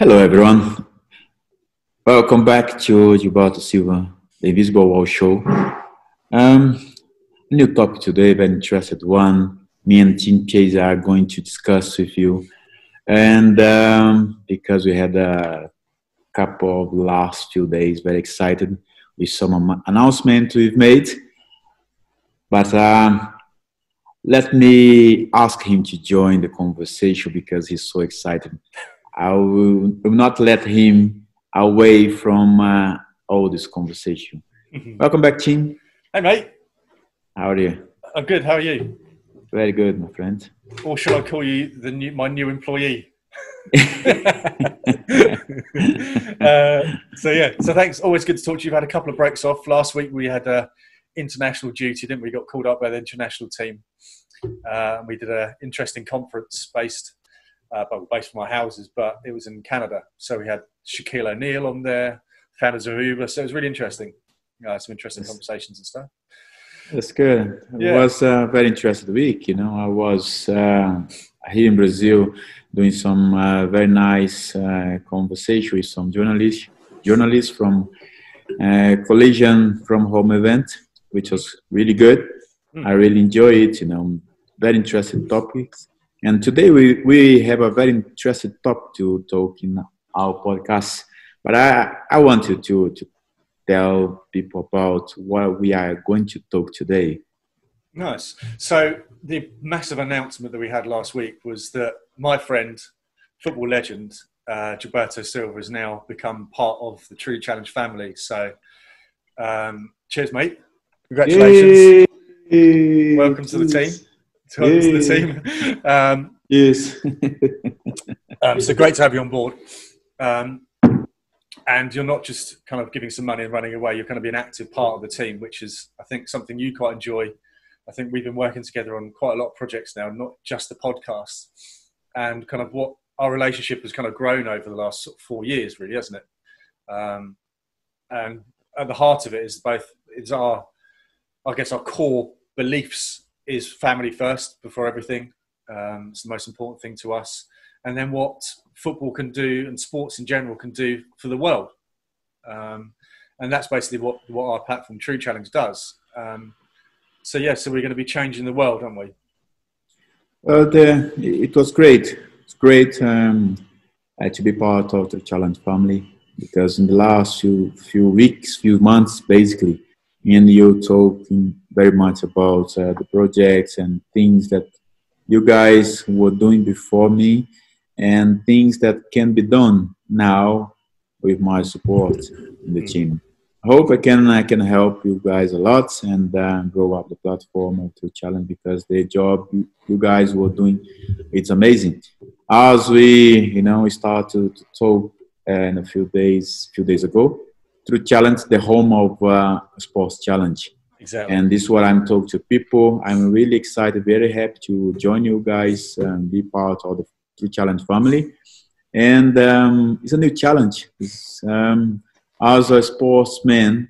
Hello, everyone. Welcome back to Gilberto Silva, the Invisible Wall Show. Um, new topic today, very interested one. Me and Tim Chase are going to discuss with you. And um, because we had a couple of last few days, very excited with some announcement we've made. But um, let me ask him to join the conversation because he's so excited. I will, will not let him away from uh, all this conversation. Mm-hmm. Welcome back, Tim. Hey, mate. How are you? I'm good. How are you? Very good, my friend. Or should I call you the new, my new employee? uh, so yeah, so thanks. Always good to talk to you. We've had a couple of breaks off. Last week we had uh, international duty, didn't we? Got called up by the international team. Uh, we did an interesting conference based, uh, well, based on our houses, but it was in Canada. So we had Shaquille O'Neal on there, founders of Uber. So it was really interesting. Uh, some interesting conversations and stuff. That's good. It yeah. was a very interesting week. You know, I was uh, here in Brazil doing some uh, very nice uh, conversation with some journalists, journalists from uh, Collision from Home event, which was really good. Mm. I really enjoy it. You know, very interesting topics. And today we, we have a very interesting topic to talk in our podcast. But I, I want you to, to tell people about what we are going to talk today. Nice. So the massive announcement that we had last week was that my friend, football legend uh, Gilberto Silva, has now become part of the True Challenge family. So, um, cheers, mate! Congratulations! Yay. Welcome to the team. Welcome to the team. Um, yes. um, so great to have you on board. Um, and you're not just kind of giving some money and running away. You're going to be an active part of the team, which is, I think, something you quite enjoy I think we've been working together on quite a lot of projects now, not just the podcast, and kind of what our relationship has kind of grown over the last sort of four years, really, hasn't it? Um, and at the heart of it is both is our, I guess, our core beliefs is family first before everything. Um, it's the most important thing to us, and then what football can do and sports in general can do for the world. Um, and that's basically what, what our platform True Challenge does. Um, so yeah, so we're going to be changing the world, aren't we? Well, the, it was great. It's great um, to be part of the Challenge family because in the last few few weeks, few months, basically, and you talking very much about uh, the projects and things that you guys were doing before me, and things that can be done now with my support in the mm. team. I hope I can I can help you guys a lot and uh, grow up the platform True Challenge because the job you, you, guys were doing it's amazing. As we you know we start to, to talk uh, in a few days few days ago True Challenge the home of uh, sports challenge. Exactly. And this is what I'm talking to people. I'm really excited, very happy to join you guys and be part of the True Challenge family. And um, it's a new challenge. Um, as a sportsman,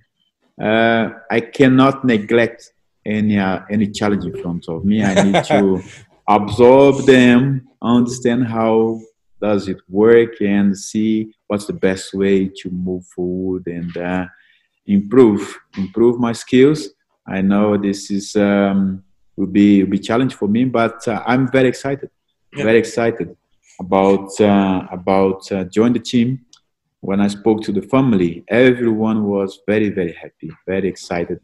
uh, I cannot neglect any uh, any challenge in front of me. I need to absorb them, understand how does it work, and see what's the best way to move forward and uh, improve improve my skills. I know this is um, will be will be challenge for me, but uh, I'm very excited, yeah. very excited about uh, about uh, join the team when I spoke to the family, everyone was very, very happy, very excited,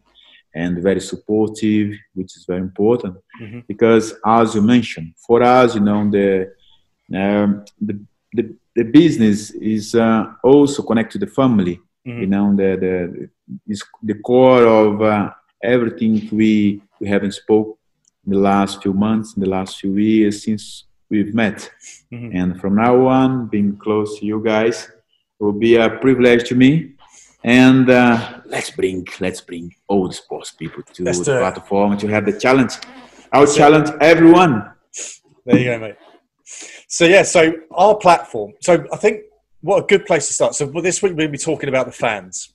and very supportive, which is very important. Mm-hmm. Because, as you mentioned, for us, you know, the um, the, the, the business is uh, also connected to the family. Mm-hmm. You know, the the is the core of uh, everything we we haven't spoke in the last few months, in the last few years since we've met. Mm-hmm. And from now on, being close to you guys, it will be a privilege to me. And uh, let's bring let's bring all the sports people to the platform to have the challenge. I'll challenge everyone. There you go, mate. So yeah, so our platform. So I think what a good place to start. So this week we'll be talking about the fans.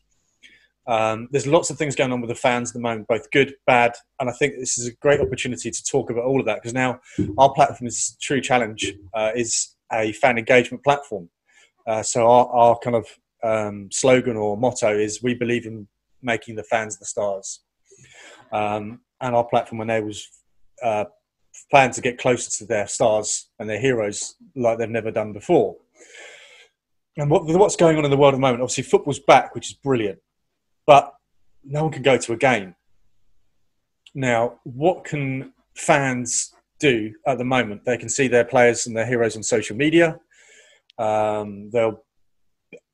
Um, there's lots of things going on with the fans at the moment, both good, bad, and I think this is a great opportunity to talk about all of that because now our platform is True Challenge uh, is a fan engagement platform. Uh, so our, our kind of um, slogan or motto is we believe in making the fans the stars. Um, and our platform enables uh, fans to get closer to their stars and their heroes like they've never done before. And what, what's going on in the world at the moment? Obviously, football's back, which is brilliant, but no one can go to a game. Now, what can fans do at the moment? They can see their players and their heroes on social media. Um, they'll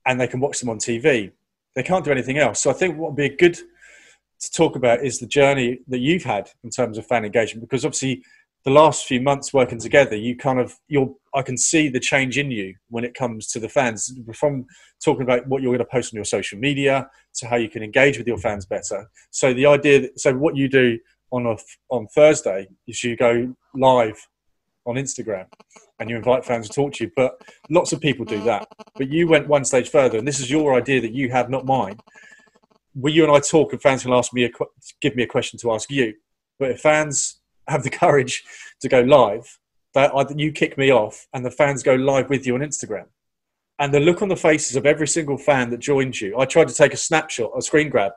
and they can watch them on TV. They can't do anything else. So I think what would be good to talk about is the journey that you've had in terms of fan engagement, because obviously the last few months working together, you kind of you're I can see the change in you when it comes to the fans. From talking about what you're going to post on your social media to how you can engage with your fans better. So the idea, so what you do on a, on Thursday is you go live on Instagram and you invite fans to talk to you. But lots of people do that. But you went one stage further, and this is your idea that you have, not mine. Will you and I talk, and fans can ask me, a, give me a question to ask you. But if fans have the courage to go live, that you kick me off, and the fans go live with you on Instagram. And the look on the faces of every single fan that joins you. I tried to take a snapshot, a screen grab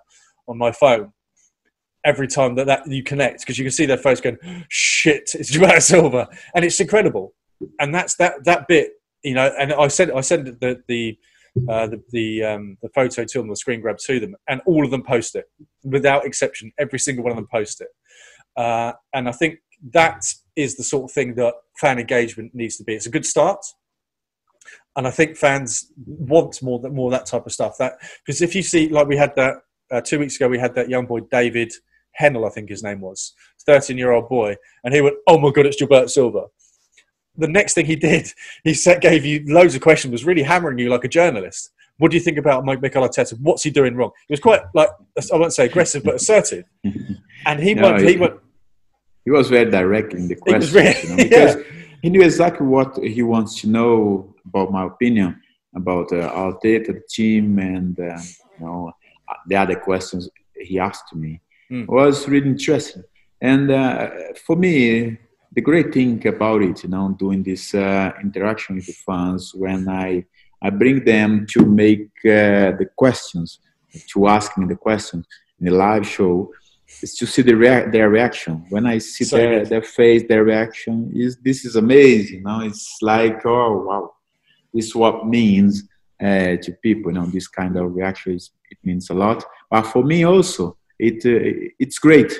on my phone every time that, that you connect because you can see their face going, shit, it's Gilberto Silva. And it's incredible and that's that that bit you know and i said i sent the the uh, the the, um, the photo to them, the screen grab to them, and all of them post it without exception. Every single one of them post it, uh, and I think that is the sort of thing that fan engagement needs to be. It's a good start, and I think fans want more that more that type of stuff. That because if you see, like we had that uh, two weeks ago, we had that young boy David Hennell, I think his name was, thirteen year old boy, and he went, "Oh my god, it's Gilbert Silva." the next thing he did, he set, gave you loads of questions, was really hammering you like a journalist. What do you think about Mike Mikel Arteta? What's he doing wrong? He was quite like I won't say aggressive, but assertive. And he no, went, he, went. He was very direct in the questions, really, you know, because yeah. he knew exactly what he wants to know about my opinion about uh, Arteta, the team, and uh, you know the other questions he asked me. Mm. was really interesting. And uh, for me, the great thing about it, you know, doing this uh, interaction with the fans when I I bring them to make uh, the questions, to ask me the questions in the live show, is to see the rea- their reaction. When I see their, their face, their reaction is this is amazing. You know, it's like oh wow, this is what means uh, to people. You know, this kind of reaction is, it means a lot. But for me also, it uh, it's great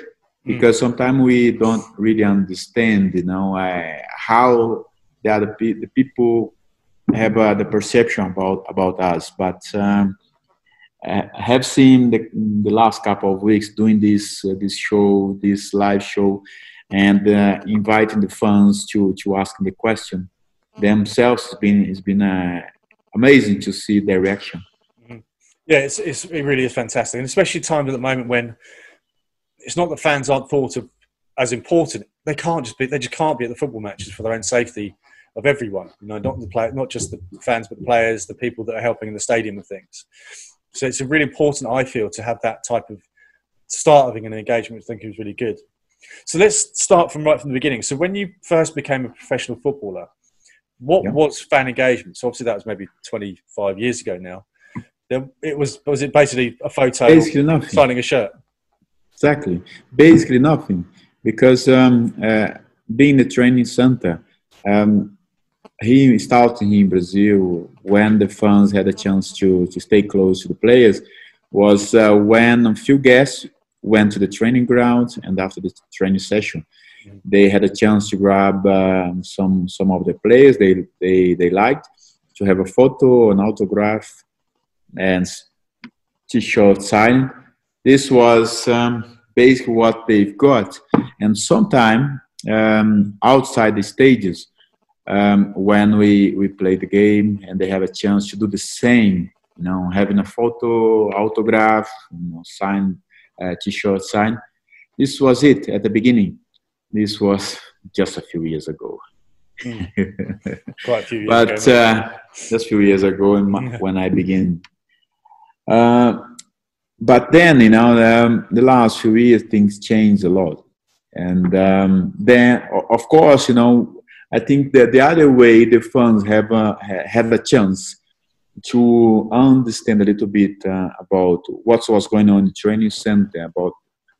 Hmm. because sometimes we don't really understand, you know, uh, how the other pe- the people have uh, the perception about about us. But um, I have seen the, the last couple of weeks doing this uh, this show, this live show, and uh, inviting the fans to to ask the question themselves. It's been it's been uh, amazing to see their reaction. Mm-hmm. Yeah, it's, it's, it really is fantastic, and especially time at the moment when it's not that fans aren't thought of as important. They can't just be. They just can't be at the football matches for their own safety of everyone. You know, not the play, not just the fans, but the players, the people that are helping in the stadium and things. So it's really important, I feel, to have that type of start of an engagement, which I think is really good. So let's start from right from the beginning. So when you first became a professional footballer, what yeah. was fan engagement? So obviously that was maybe 25 years ago now. It was was it basically a photo basically nothing. signing a shirt? Exactly. Basically nothing, because um, uh, being a training center, um, he started in Brazil when the fans had a chance to, to stay close to the players was uh, when a few guests went to the training ground and after the training session they had a chance to grab um, some some of the players they, they they liked to have a photo an autograph and t-shirt sign this was um, basically what they've got. And sometime um, outside the stages, um, when we, we play the game and they have a chance to do the same, you know, having a photo, autograph, you know, sign, uh, t-shirt sign. This was it at the beginning. This was just a few years ago. Mm. Quite a few years but, ago. Uh, just a few years ago when I began. Uh, but then you know um, the last few years things changed a lot and um, then of course you know i think that the other way the funds have a, have a chance to understand a little bit uh, about what was going on in the training center, about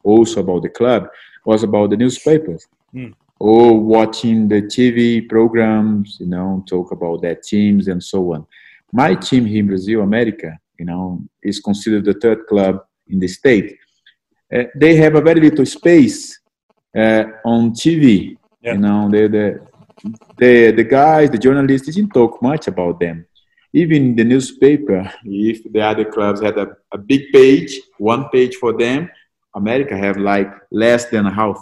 also about the club, was about the newspapers. Mm. Or watching the TV programs, you know, talk about their teams and so on. My team here in Brazil, America, you know, is considered the third club in the state. Uh, they have a very little space uh, on TV. Yeah. You know, the, the the the guys, the journalists didn't talk much about them even the newspaper, if the other clubs had a, a big page, one page for them, America have like less than half,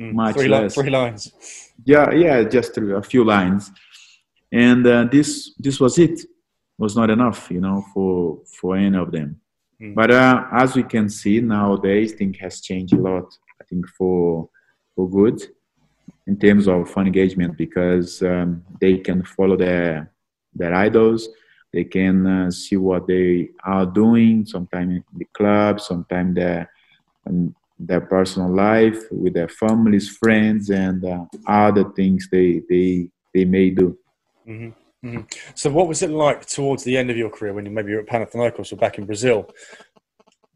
mm, much three less. Li- three lines. Yeah, yeah, just a few lines, and uh, this this was it. Was not enough, you know, for for any of them. Mm. But uh, as we can see nowadays, things has changed a lot. I think for for good in terms of fan engagement because um, they can follow their their idols. They can uh, see what they are doing sometimes in the club sometimes their um, their personal life with their families friends and uh, other things they they they may do. Mm-hmm. Mm-hmm. so what was it like towards the end of your career when you maybe you were at Panathinaikos or back in Brazil?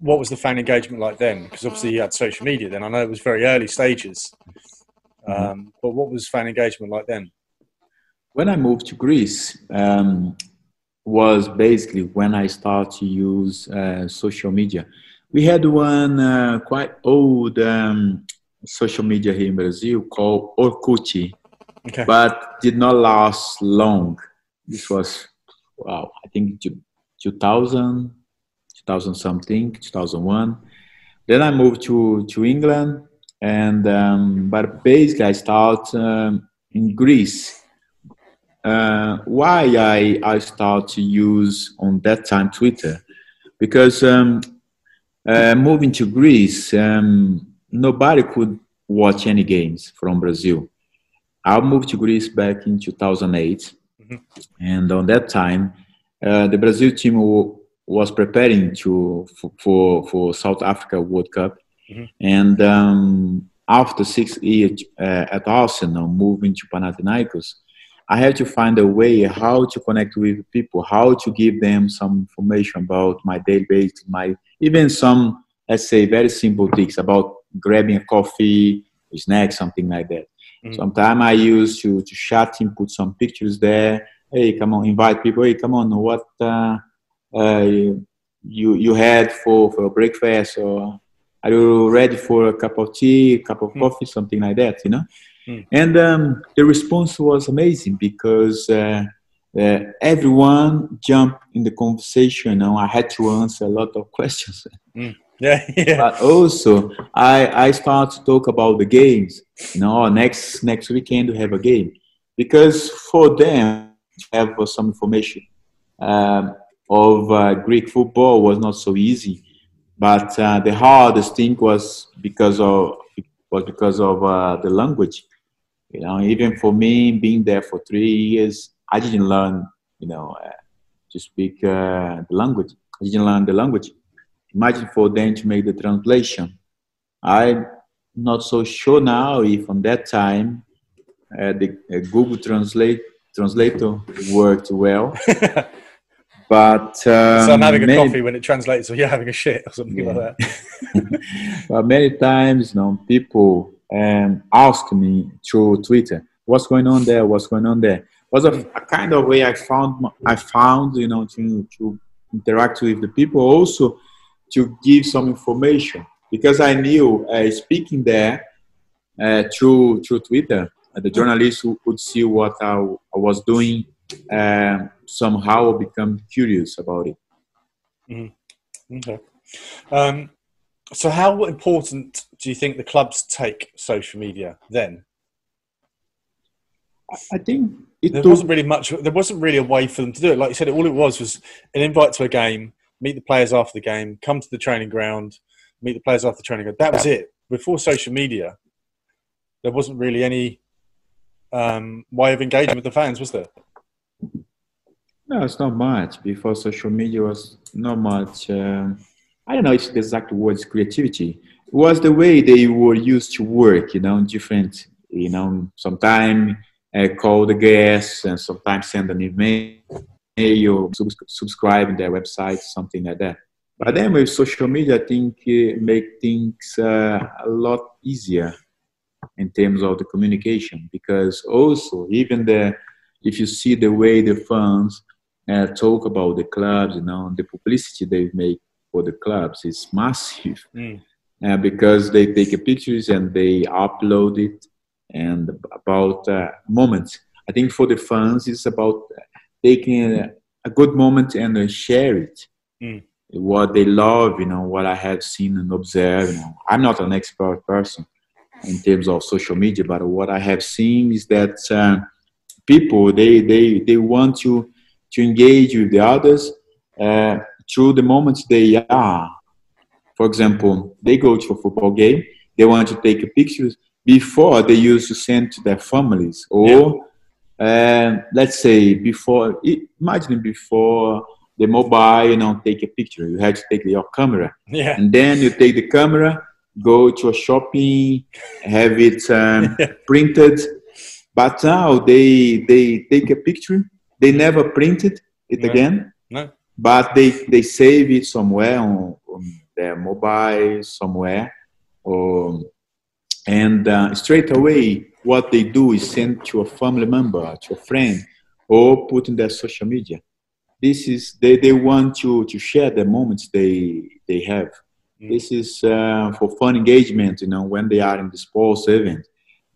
What was the fan engagement like then? Because obviously you had social media then. I know it was very early stages mm-hmm. um, but what was fan engagement like then when I moved to Greece, um, was basically when I started to use uh, social media. We had one uh, quite old um, social media here in Brazil called Orkut, okay. but did not last long. This was, wow, I think 2000, 2000 something, 2001. Then I moved to, to England, and um, but basically I started um, in Greece uh, why I, I start to use on that time Twitter because um, uh, moving to Greece, um, nobody could watch any games from Brazil. I moved to Greece back in 2008, mm-hmm. and on that time, uh, the Brazil team w- was preparing to for for South Africa World Cup, mm-hmm. and um, after six years uh, at Arsenal, moving to Panathinaikos, I had to find a way how to connect with people, how to give them some information about my daily basis, my even some let's say very simple things about grabbing a coffee, a snack, something like that. Mm-hmm. Sometimes I used to to chat and put some pictures there. Hey, come on, invite people. Hey, come on, what uh, uh, you you had for for breakfast or are you ready for a cup of tea, a cup of mm-hmm. coffee, something like that, you know? Mm. And um, the response was amazing because uh, uh, everyone jumped in the conversation. And I had to answer a lot of questions. Mm. Yeah, yeah. But also, I I start to talk about the games. You know, next next weekend we have a game because for them to have some information um, of uh, Greek football was not so easy. But uh, the hardest thing was because of was because of uh, the language. You know, even for me, being there for three years, I didn't learn, you know, uh, to speak uh, the language. I didn't learn the language. Imagine for them to make the translation. I'm not so sure now if on that time uh, the uh, Google Translate translator worked well. but um, so I'm having a many, coffee when it translates, or you're having a shit or something yeah. like that. but many times, you know, people and ask me through Twitter, what's going on there? What's going on there? Was a, a kind of way I found I found you know to to interact with the people also to give some information because I knew uh, speaking there uh, through through Twitter, uh, the journalists who could see what I, I was doing um, somehow become curious about it. Mm-hmm. Okay. Um, so, how important do you think the clubs take social media then? I think it there wasn't really much. There wasn't really a way for them to do it. Like you said, all it was was an invite to a game, meet the players after the game, come to the training ground, meet the players after the training ground. That was it. Before social media, there wasn't really any um, way of engaging with the fans, was there? No, it's not much. Before social media was not much. Um, I don't know if the exact word is creativity. It was the way they were used to work, you know, different, you know, sometimes uh, call the guests and sometimes send an email. or subscribe in their website, something like that. But then with social media, I think it make things uh, a lot easier in terms of the communication because also even the if you see the way the fans uh, talk about the clubs, you know, the publicity they make for the clubs is massive mm. uh, because they take pictures and they upload it and about uh, moments. I think for the fans, it's about taking a, a good moment and uh, share it. Mm. What they love, you know, what I have seen and observed. You know, I'm not an expert person in terms of social media, but what I have seen is that uh, people they they they want to to engage with the others uh, through the moments they are. For example, they go to a football game, they want to take pictures before they used to send to their families or yeah. uh, let's say before imagine before the mobile you know take a picture you had to take your camera yeah. and then you take the camera go to a shopping have it um, printed but now they they take a picture they never printed it no. again no. but they they save it somewhere on, on their mobile somewhere or and uh, straight away what they do is send to a family member to a friend or put in their social media this is they, they want to to share the moments they they have mm. this is uh, for fun engagement you know when they are in the sports event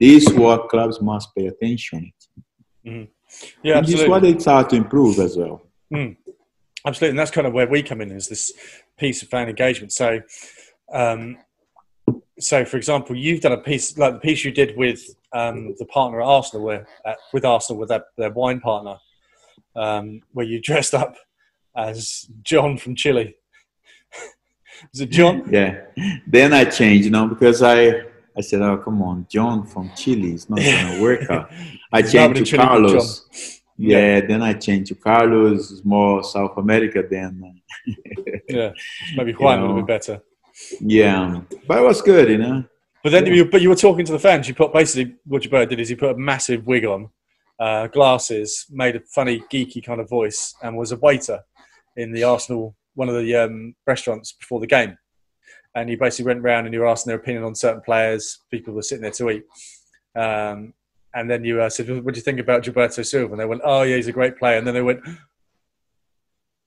this is what clubs must pay attention mm. Yeah and this is what they try to improve as well mm. absolutely and that's kind of where we come in is this piece of fan engagement so um, so for example, you've done a piece like the piece you did with um, the partner at Arsenal, where uh, with Arsenal with their, their wine partner, um, where you dressed up as John from Chile. Is it John? Yeah. Then I changed, you know, because I I said, "Oh, come on, John from Chile is not gonna work out." I changed to Carlos. Yeah, yeah, then I changed to Carlos. It's more South America than. yeah, maybe Juan you know, would be better. Yeah, but it was good, you know. But then, yeah. you, but you were talking to the fans. You put basically what you did is he put a massive wig on, uh, glasses, made a funny geeky kind of voice, and was a waiter in the Arsenal one of the um, restaurants before the game. And you basically went around and you were asking their opinion on certain players. People were sitting there to eat. Um, and then you uh, said, "What do you think about Gilberto Silva?" And they went, "Oh yeah, he's a great player." And then they went, "Are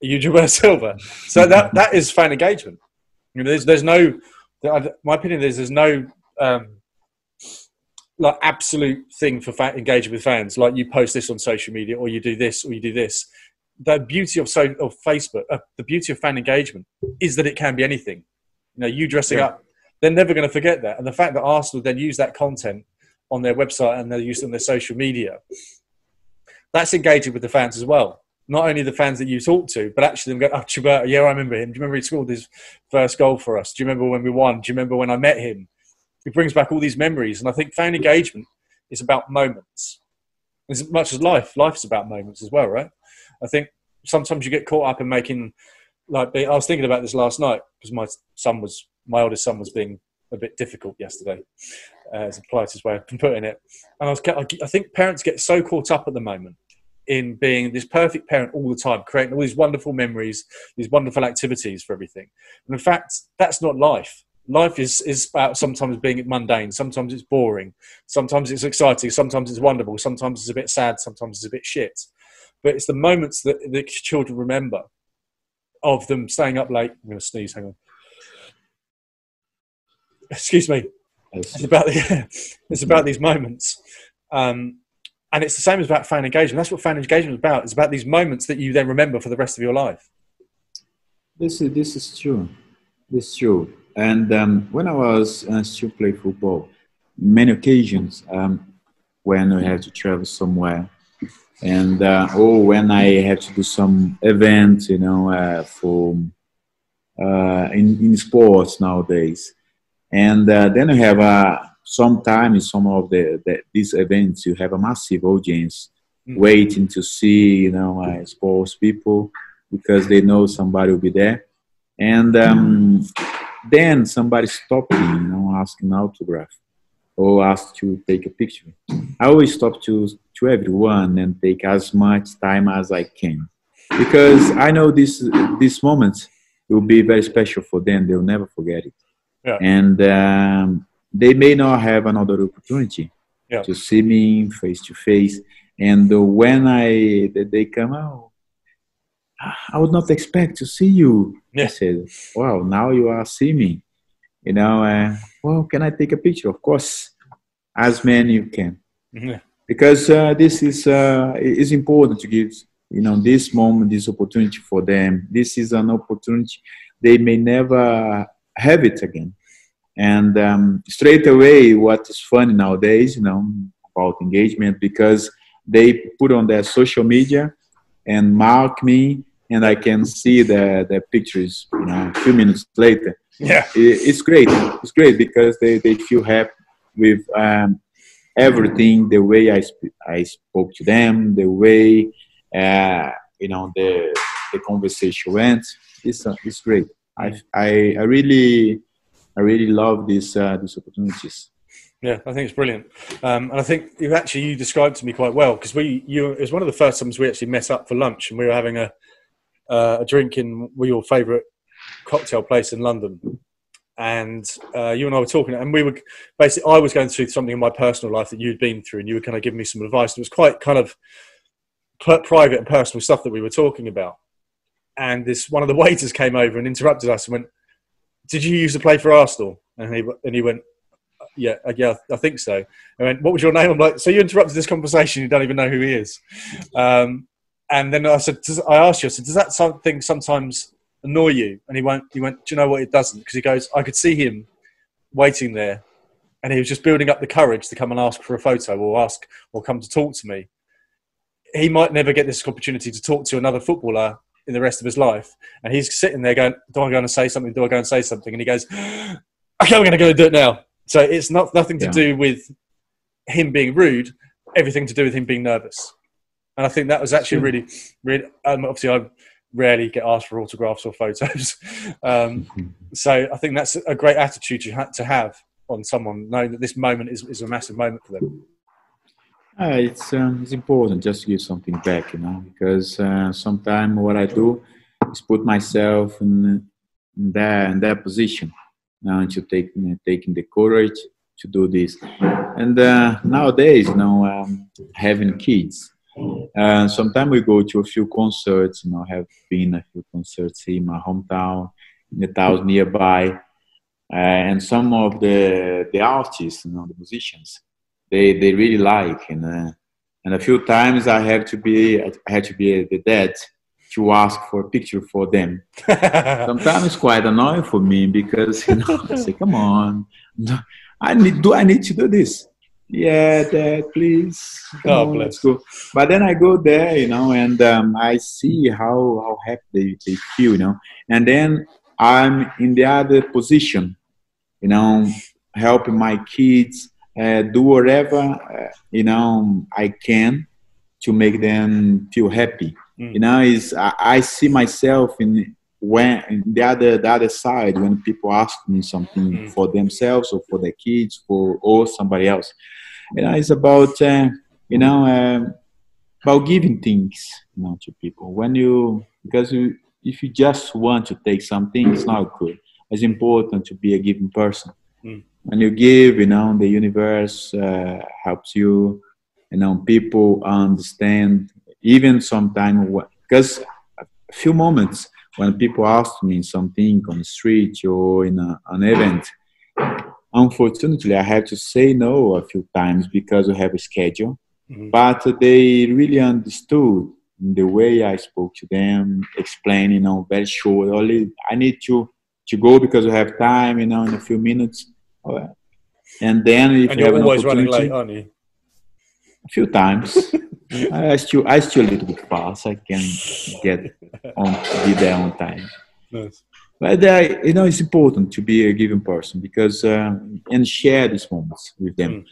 you Gilberto Silva?" So that that is fan engagement. You know, there's there's no, my opinion is there's no um, like absolute thing for fa- engaging with fans. Like you post this on social media, or you do this, or you do this. The beauty of so of Facebook, uh, the beauty of fan engagement is that it can be anything. You know, you dressing yeah. up, they're never going to forget that. And the fact that Arsenal then use that content on their website and they use it on their social media, that's engaging with the fans as well not only the fans that you talk to, but actually them go, oh, Gilberto, yeah, I remember him. Do you remember he scored his first goal for us? Do you remember when we won? Do you remember when I met him? It brings back all these memories. And I think fan engagement is about moments. As much as life, life's about moments as well, right? I think sometimes you get caught up in making, like, I was thinking about this last night because my son was, my oldest son was being a bit difficult yesterday, uh, as a politest way of putting it. And I was, I think parents get so caught up at the moment in being this perfect parent all the time, creating all these wonderful memories, these wonderful activities for everything. And in fact, that's not life. Life is, is about sometimes being mundane, sometimes it's boring, sometimes it's exciting, sometimes it's wonderful, sometimes it's a bit sad, sometimes it's a bit shit. But it's the moments that the children remember of them staying up late. I'm going to sneeze, hang on. Excuse me. It's about, the, it's about these moments. Um, and it's the same as about fan engagement. That's what fan engagement is about. It's about these moments that you then remember for the rest of your life. This is this is true. This is true. And um, when I was uh, still play football, many occasions um, when I had to travel somewhere, and uh, or when I have to do some events, you know, uh, for uh, in in sports nowadays, and uh, then I have a sometimes in some of the, the, these events you have a massive audience mm-hmm. waiting to see you know uh, sports people because they know somebody will be there. And um, then somebody stopped me you know asking autograph or ask to take a picture i always stop to to everyone and take as much time as i can because I know this this moment will be very special for them. They'll never forget it, Yeah. and um, they may not have another opportunity Yeah. to see me face to face. And uh, when I they come out, I would not expect to see you. I Yeah. said, "Wow, now you are seeing me." You know, uh, well, can I take a picture? Of course, as many you can. Because uh, this is uh, is important to give you know this moment this opportunity for them. This is an opportunity they may never have it again. And um, straight away what is funny nowadays you know about engagement because they put on their social media and mark me and i can see the, the pictures you know a few minutes later. Yeah. it, it's great. It's great because they, they feel happy with um, everything, the way I, sp- I spoke to them, the way, uh, you know, the, the conversation went. It's, uh, it's great. I, I, I really, I really love these, uh, these opportunities. Yeah, I think it's brilliant, um, and I think you actually you described to me quite well because we you it was one of the first times we actually met up for lunch and we were having a uh, a drink in your favourite cocktail place in London, and uh, you and I were talking, and we were basically I was going through something in my personal life that you'd been through, and you were kind of giving me some advice. It was quite kind of private and personal stuff that we were talking about, and this one of the waiters came over and interrupted us and went, "Did you used to play for Arsenal?" And he and he went, yeah, uh, yeah, I think so. I went, what was your name? I'm like, so you interrupted this conversation. You don't even know who he is. Um, and then I said, I asked you, I said, does that something sometimes annoy you? And he went, he went, do you know what? It doesn't. Because he goes, I could see him waiting there and he was just building up the courage to come and ask for a photo or ask or come to talk to me. He might never get this opportunity to talk to another footballer in the rest of his life. And he's sitting there going, do I go and say something? Do I go and say something? And he goes, okay, I'm going to go and do it now. So it's not nothing to Yeah. do with him being rude, everything to do with him being nervous. And I think that was actually really, really. Um, obviously, I rarely get asked for autographs or photos, um, so I think that's a great attitude you had to have on someone, knowing that this moment is, is a massive moment for them. Uh, it's um, it's important just to give something back, you know, because uh, sometimes what I do is put myself in, in in their position, know, to take taking the courage to do this. And uh, nowadays, you know, um, having kids, uh, sometimes we go to a few concerts. You know, have been a few concerts in my hometown, in the towns nearby, uh, and some of the the artists, you know, the musicians they they really like and uh, and a few times I have to be I had to be the dad to ask for a picture for them. Sometimes it's quite annoying for me because you know I say, "Come on, I need do I need to do this?" Yeah, dad, please. God on, bless. let's go. But then I go there, you know, and um, I see how how happy they, they feel, you know, and then I'm in the other position, you know, helping my kids uh, do whatever uh, you know I can to make them feel happy. Mm. You know, is I, I see myself in when the other the other side when people ask me something Mm. for themselves or for their kids for or somebody else. You know, it's about uh, you know um about giving things you know to people when you because you if you just want to take something it's not good. It's important to be a giving person when you give, you know, the universe uh, helps you. You know, people understand. Even sometimes, because a few moments when people ask me something on the street or in a, an event, unfortunately, I have to say no a few times because we have a schedule. Mhm. But they really understood the way I spoke to them, explaining, you know, very short. Only I need to to go because we have time, you know, in a few minutes. And then if and you have an opportunity- late? A few times. I still I still a little bit fast. I can get on be there on time. Nice. But uh, you know, it's important to be a given person because um, and share these moments with them.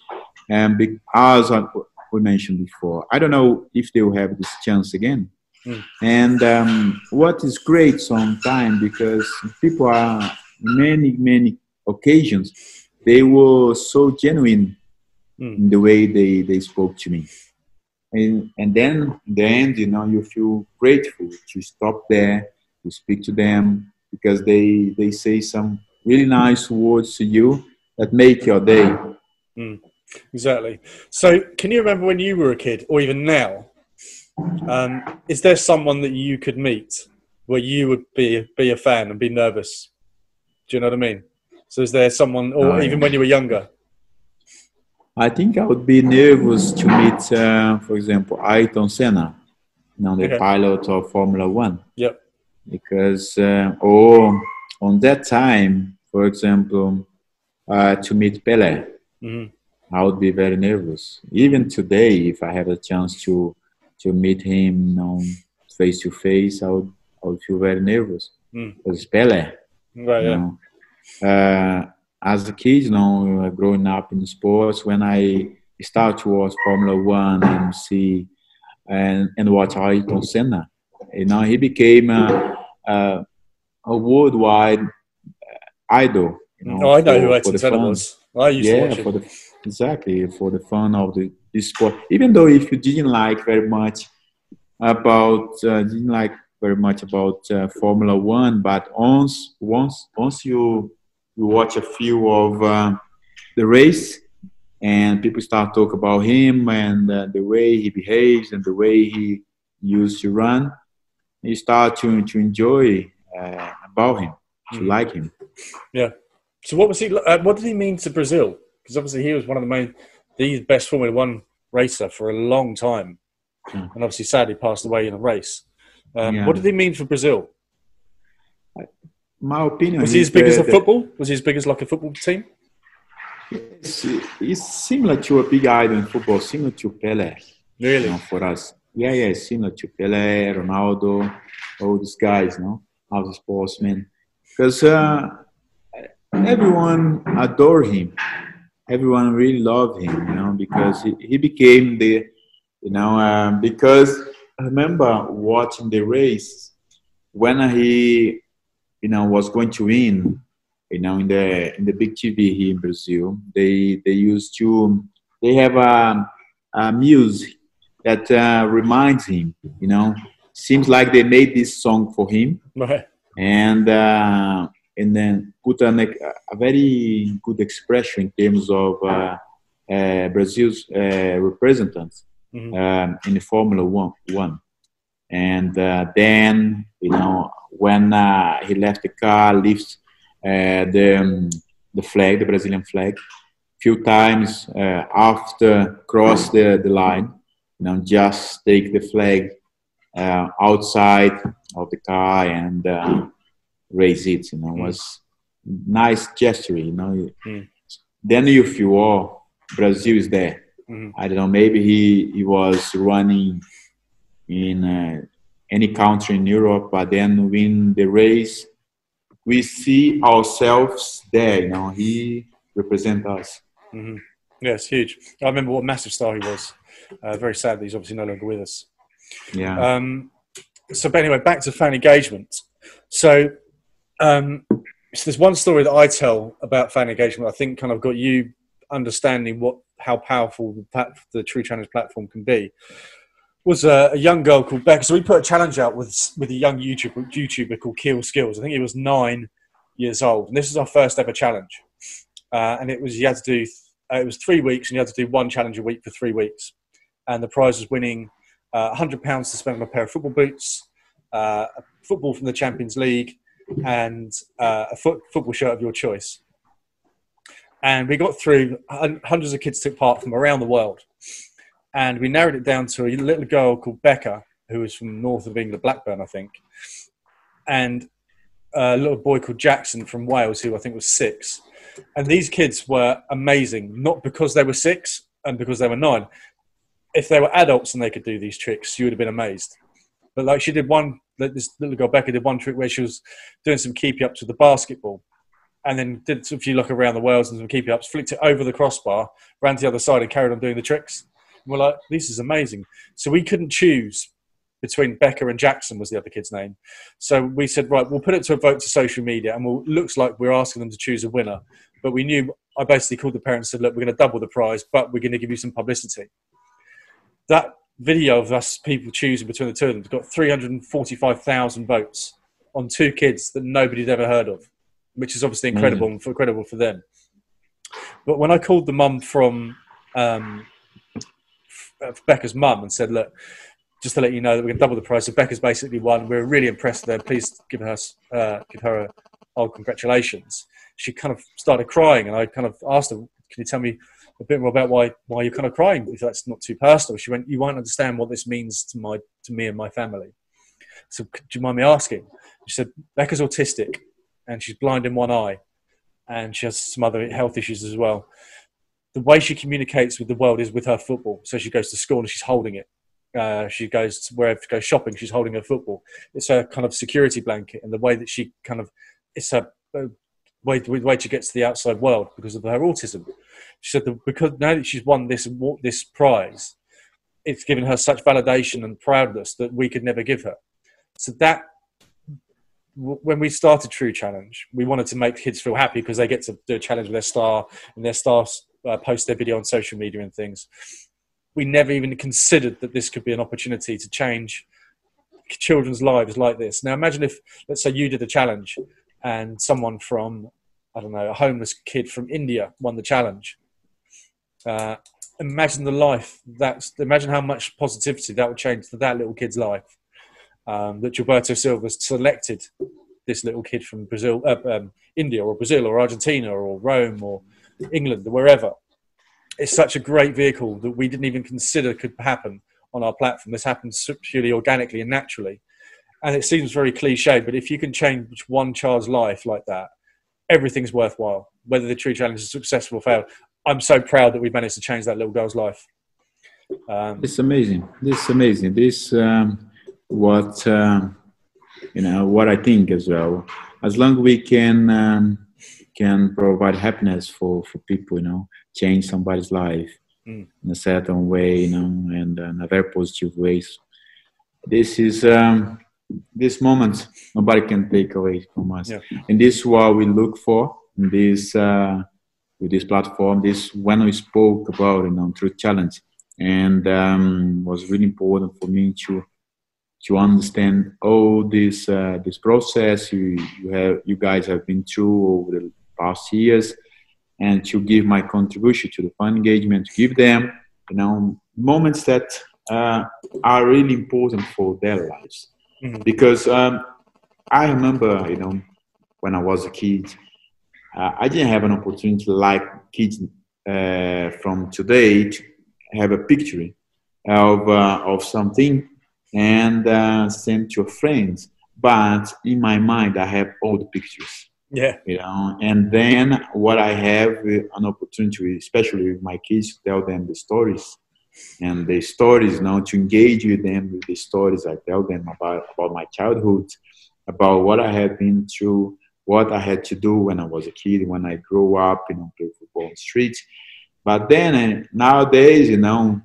And be, as I, we mentioned before, I don't know if they will have this chance again. Mm. And um, what is great sometimes because people are many many occasions they were so genuine Mm. in the way they, they spoke to me. and and then in the end, you know, you feel grateful to stop there, to speak to them because they they say some really nice words to you that make your day. Mm, exactly. So, can you remember when you were a kid, or even now? Um, is there someone that you could meet where you would be be a fan and be nervous? Do you know what I mean? So, is there someone, or even when you were younger? I think I would be nervous to meet, uh, for example, Ayrton Senna, you know, the okay. pilot of Formula One. Yep. Because, uh, or on that time, for example, uh, to meet Pele, mm-hmm. I would be very nervous. Even today, if I have a chance to to meet him, you know, face to face, I would I would feel very nervous. Mm. Because Pele, right? Yeah. Know, uh, as a kid, you know, growing up in sports, when I start to watch Formula One and see and and watch Ayrton Senna, you know, he became a, a, a worldwide idol. You know, oh, I know for, who Ayrton Senna was. I used yeah, to watch for the, exactly for the fun of the, the sport. Even though if you didn't like very much about uh, didn't like very much about uh, Formula One, but once once once you you watch a few of uh, the race and people start talk about him and uh, the way he behaves and the way he used to run. You start to, to enjoy uh, about him to mm. like him. Yeah. So what was he uh, what did he mean to brazil? Because obviously he was one of the main the best formula one racer for a long time. Mm. and obviously sadly passed away in a race. Um, yeah. what did he mean for brazil my opinion. Was he as big as a football? Was he as big as like a football team? It's, it's similar to a big idol in football, similar to Pele. Really? You know, for us. Yeah, yeah, similar to Pele, Ronaldo, all these guys, you know, all the sportsmen. Because uh, everyone adore him. Everyone really love him, you know, because he, he became the, you know, um, because I remember watching the race when he you know was going to win you know in the in the big tv here in brazil they they used to they have a, a music that uh, reminds him you know seems like they made this song for him right. and uh, and then put an, a very good expression in terms of uh, uh Brazil's uh, representatives mm-hmm. um, in the Formula One. One, and uh, then you know when uh, he left the car, lifts uh, the um, the flag, the Brazilian flag, few times uh, after cross the, the line, you know, just take the flag uh, outside of the car and uh, raise it. You know, mm. was nice gesture. You know, mm. then you feel, oh, Brazil is there. Mm. I don't know. Maybe he he was running in uh, any country in Europe, but then win the race, we see ourselves there. You know, he represents us. Mm-hmm. Yes, huge. I remember what a massive star he was. Uh, very sad that he's obviously no longer with us. Yeah. Um, so, but anyway, back to fan engagement. So, um, so there's one story that I tell about fan engagement. I think kind of got you understanding what how powerful the, the True Challenge platform can be was a, a, young girl called Becca. So we put a challenge out with with a young YouTuber, YouTuber called Keel Skills. I think he was nine years old, and this is our first ever challenge. Uh, and it was you had to do uh, it was three weeks, and you had to do one challenge a week for three weeks. And the prize was winning uh, hundred pounds to spend on a pair of football boots, uh, a football from the Champions League, and uh, a foot, football shirt of your choice. And we got through. Hundreds of kids took part from around the world and we narrowed it down to a little girl called Becca, who was from north of England, Blackburn, I think, and a little boy called Jackson from Wales, who I think was six. And these kids were amazing, not because they were six and because they were nine. If they were adults and they could do these tricks, you would have been amazed. But like she did one, this little girl Becca did one trick where she was doing some keepy ups with the basketball, and then did a few look around the worlds and some keepy ups, flicked it over the crossbar, ran to the other side, and carried on doing the tricks we're like, this is amazing. So we couldn't choose between Becca and Jackson was the other kid's name. So we said, right, we'll put it to a vote to social media, and we'll, looks like we're asking them to choose a winner. But we knew I basically called the parents and said, look, we're going to double the prize, but we're going to give you some publicity. That video of us people choosing between the two of them. Got 345,000 votes on two kids that nobody's ever heard of, which is obviously incredible mm. for, incredible for them. But when I called the mum from um, Becca's mum and said, "Look, just to let you know that we're going to double the price. So Becca's basically won. We're really impressed her. Please give her uh, give her a oh congratulations." She kind of started crying, and I kind of asked her, "Can you tell me a bit more about why why you're kind of crying? If that's not too personal." She went, "You won't understand what this means to my to me and my family." So, do you mind me asking? She said, "Becca's autistic, and she's blind in one eye, and she has some other health issues as well." The way she communicates with the world is with her football. So she goes to school and she's holding it. Uh, she goes wherever to go shopping, she's holding her football. It's her kind of security blanket, and the way that she kind of it's a, a way the way she gets to the outside world because of her autism. She said that because now that she's won this this prize, it's given her such validation and proudness that we could never give her. So that when we started True Challenge, we wanted to make kids feel happy because they get to do a challenge with their star, and their star uh, post their video on social media and things. We never even considered that this could be an opportunity to change children's lives like this. Now, imagine if, let's say, you did a challenge and someone from, I don't know, a homeless kid from India won the challenge. Uh, imagine the life that's, imagine how much positivity that would change for that little kid's life. Um, that Gilberto Silva selected this little kid from Brazil, uh, um, India, or Brazil, or Argentina, or Rome, or England wherever. It's such a great vehicle that we didn't even consider could happen on our platform. This happens purely organically and naturally. And it seems very cliche, but if you can change one child's life like that, everything's worthwhile. Whether the true challenge is successful or fail, I'm so proud that we've managed to change that little girl's life. Um, it's amazing. This is amazing. This um, what uh, you know what I think as well. As long we can um, can provide happiness for for people you know change somebody's life mm. in a certain way you know and in a very positive way this is um this moment nobody can take away from us yeah. and this is what we look for in this uh with this platform this when we spoke about you know True Challenge and um was really important for me to to understand all this uh, this process you you have you guys have been through over the past years and to give my contribution to the fan engagement, to give them, you know, moments that uh, are really important for their lives. Mm-hmm. Because um, I remember, you know, when I was a kid, uh, I didn't have an opportunity like kids uh, from today to have a picture of, uh, of something and uh, send to friends. But in my mind, I have all the pictures yeah. You know, and then what I have an opportunity, especially with my kids, to tell them the stories. And the stories now to engage with them with the stories I tell them about about my childhood, about what I have been through, what I had to do when I was a kid, when I grew up, you know, play football on the street. But then uh, nowadays, you know,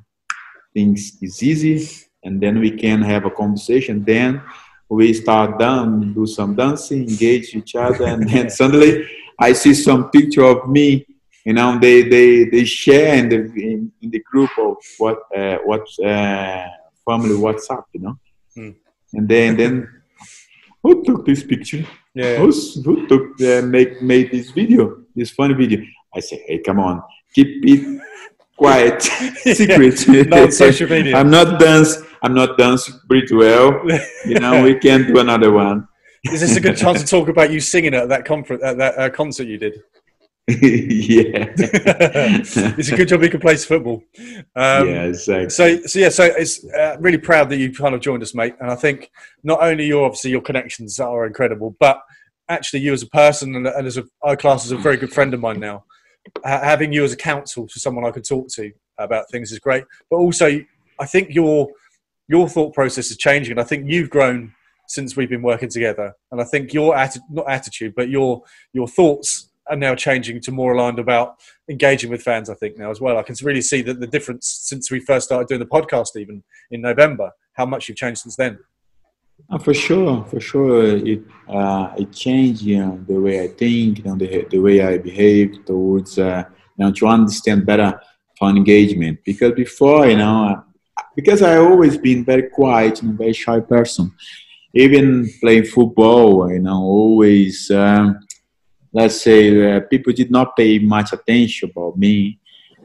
things is easy, and then we can have a conversation. Then we start down, do some dancing, engage each other, and then suddenly I see some picture of me. You know, they they they share in the in, in the group of what uh, what uh, family WhatsApp. You know, hmm. and then then who took this picture? Yeah. Who's, who took uh, make made this video, this funny video? I say, hey, come on, keep it quiet, secret. not social media. I'm not dance. I'm not dancing pretty well. You know, we can do another one. Is this a good chance to talk about you singing at that conference, at that uh, concert you did? yeah, it's a good job you can play football. Um, yeah, exactly. So, so yeah, so it's uh, really proud that you kind of joined us, mate. And I think not only your obviously your connections are incredible, but actually you as a person and, and as a I class as a very good friend of mine now having you as a counsel to someone I could talk to about things is great. But also, I think your your thought process is changing, and I think you've grown since we've been working together. And I think your atti- not attitude, but your your thoughts are now changing to more aligned about engaging with fans. I think now as well. I can really see that the difference since we first started doing the podcast, even in November, how much you've changed since then. Uh, for sure, for sure, it uh, it changed you know, the way I think, you know, the the way I behave towards uh, you know to understand better fan engagement. Because before, you know, because I always been very quiet and very shy person. Even playing football, you know, always um, let's say uh, people did not pay much attention about me.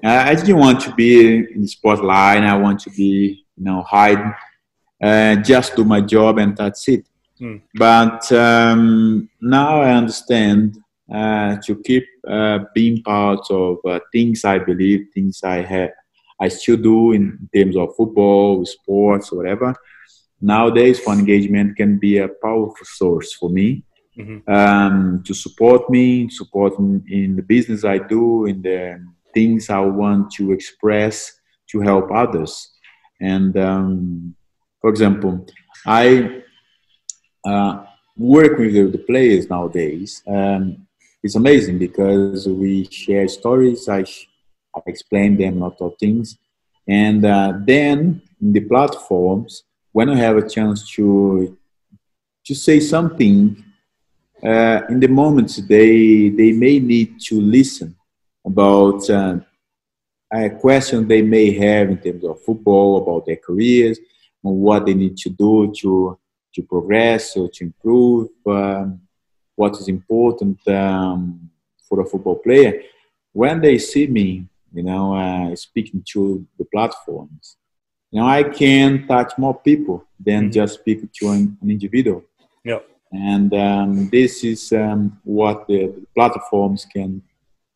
I didn't want to be in the spotlight. I want to be, you know, hide, uh, just do my job and that's it. Mm. But um, now I understand uh, to keep uh, being part of uh, things I believe, things I have, I still do in terms of football, sports, whatever. Nowadays, fan engagement can be a powerful source for me mm-hmm. um, to support me, support me in the business I do, in the things I want to express to help others. And um, for example, I uh, work with the, the, players nowadays. Um, it's amazing because we share stories. I, I explain them a lot of things, and uh, then in the platforms, when I have a chance to to say something uh, in the moments they they may need to listen about uh, a question they may have in terms of football, about their careers, and what they need to do to to progress or to improve, um, what is important um, for a football player. When they see me, you know, uh, speaking to the platforms, you know, I can touch more people than mm-hmm. just speaking to an, an individual. Yeah. And um, this is um, what the, the, platforms can,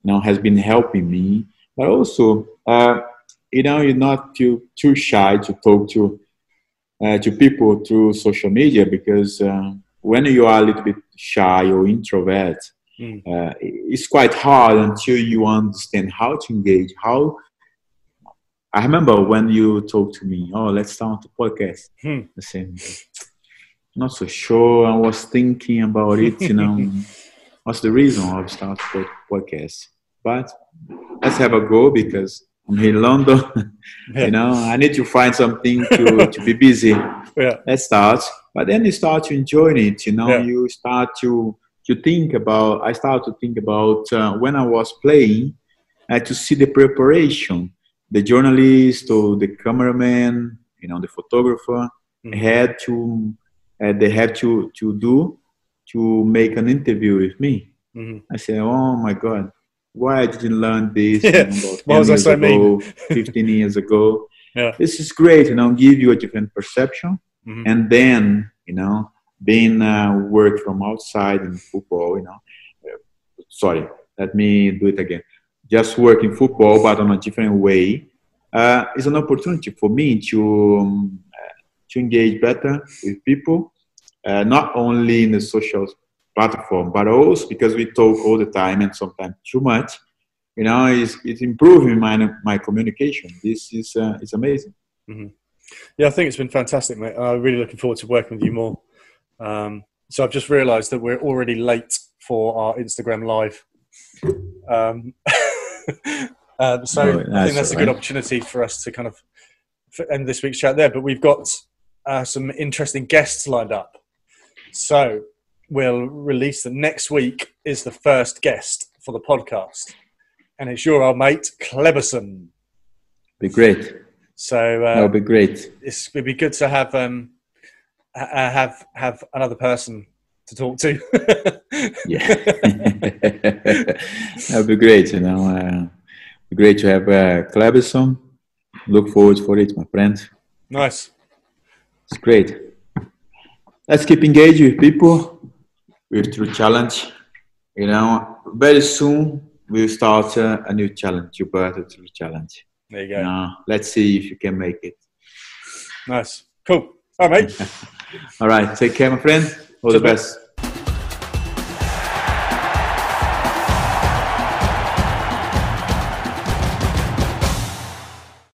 you know, has been helping me. But also, uh, you know, you're not too too shy to talk to uh, to people through social media because uh, when you are a little bit shy or introvert, mm. uh, it's quite hard until you understand how to engage. How I remember when you talked to me, oh, let's start a podcast. Hmm. The same. Not so sure. I was thinking about it. You know, what's the reason of start a podcast? But let's have a go because I'm in London. you know, I need to find something to, to be busy. Yeah. Let's start. But then you start to enjoy it. You know, yeah. you start to to think about. I started to think about uh, when I was playing, uh, to see the preparation, the journalist or the cameraman, you know, the photographer mm-hmm. had to uh, they had to to do to make an interview with me. Mm-hmm. I said, "Oh my God, why I didn't learn this yeah. what was I so ago, 15 years ago. Yeah. This is great, you know, give you a different perception. Mm-hmm. And then, you know, being uh, work from outside in football, you know, uh, sorry, let me do it again. Just work in football, but on a different way, uh, is an opportunity for me to um, to engage better with people, uh, not only in the social platform, but also because we talk all the time and sometimes too much, you know, it's, it's improving my, my communication. This is uh, it's amazing. Mm-hmm. Yeah, I think it's been fantastic, mate. I'm really looking forward to working with you more. Um, so I've just realised that we're already late for our Instagram live. Um, uh, so oh, I think that's a good opportunity for us to kind of end this week's chat there. But we've got uh, some interesting guests lined up. So we'll release them next week is the first guest for the podcast, and it's your old mate Kleberson. Be great. So uh, that'll be great. It's, It would be good to have um have have another person to talk to. yeah, that would be great. You know, uh, be great to have uh, Kleberson. Look forward for it, my friend. Nice. It's great. Let's keep engaged with people with True Challenge. You know, very soon we'll start uh, a new challenge, Gilberto True Challenge. There you go. You know, let's see if you can make it. Nice. Cool. All right, mate. All right. Take care, my friend. All Cheers, the best. Mate.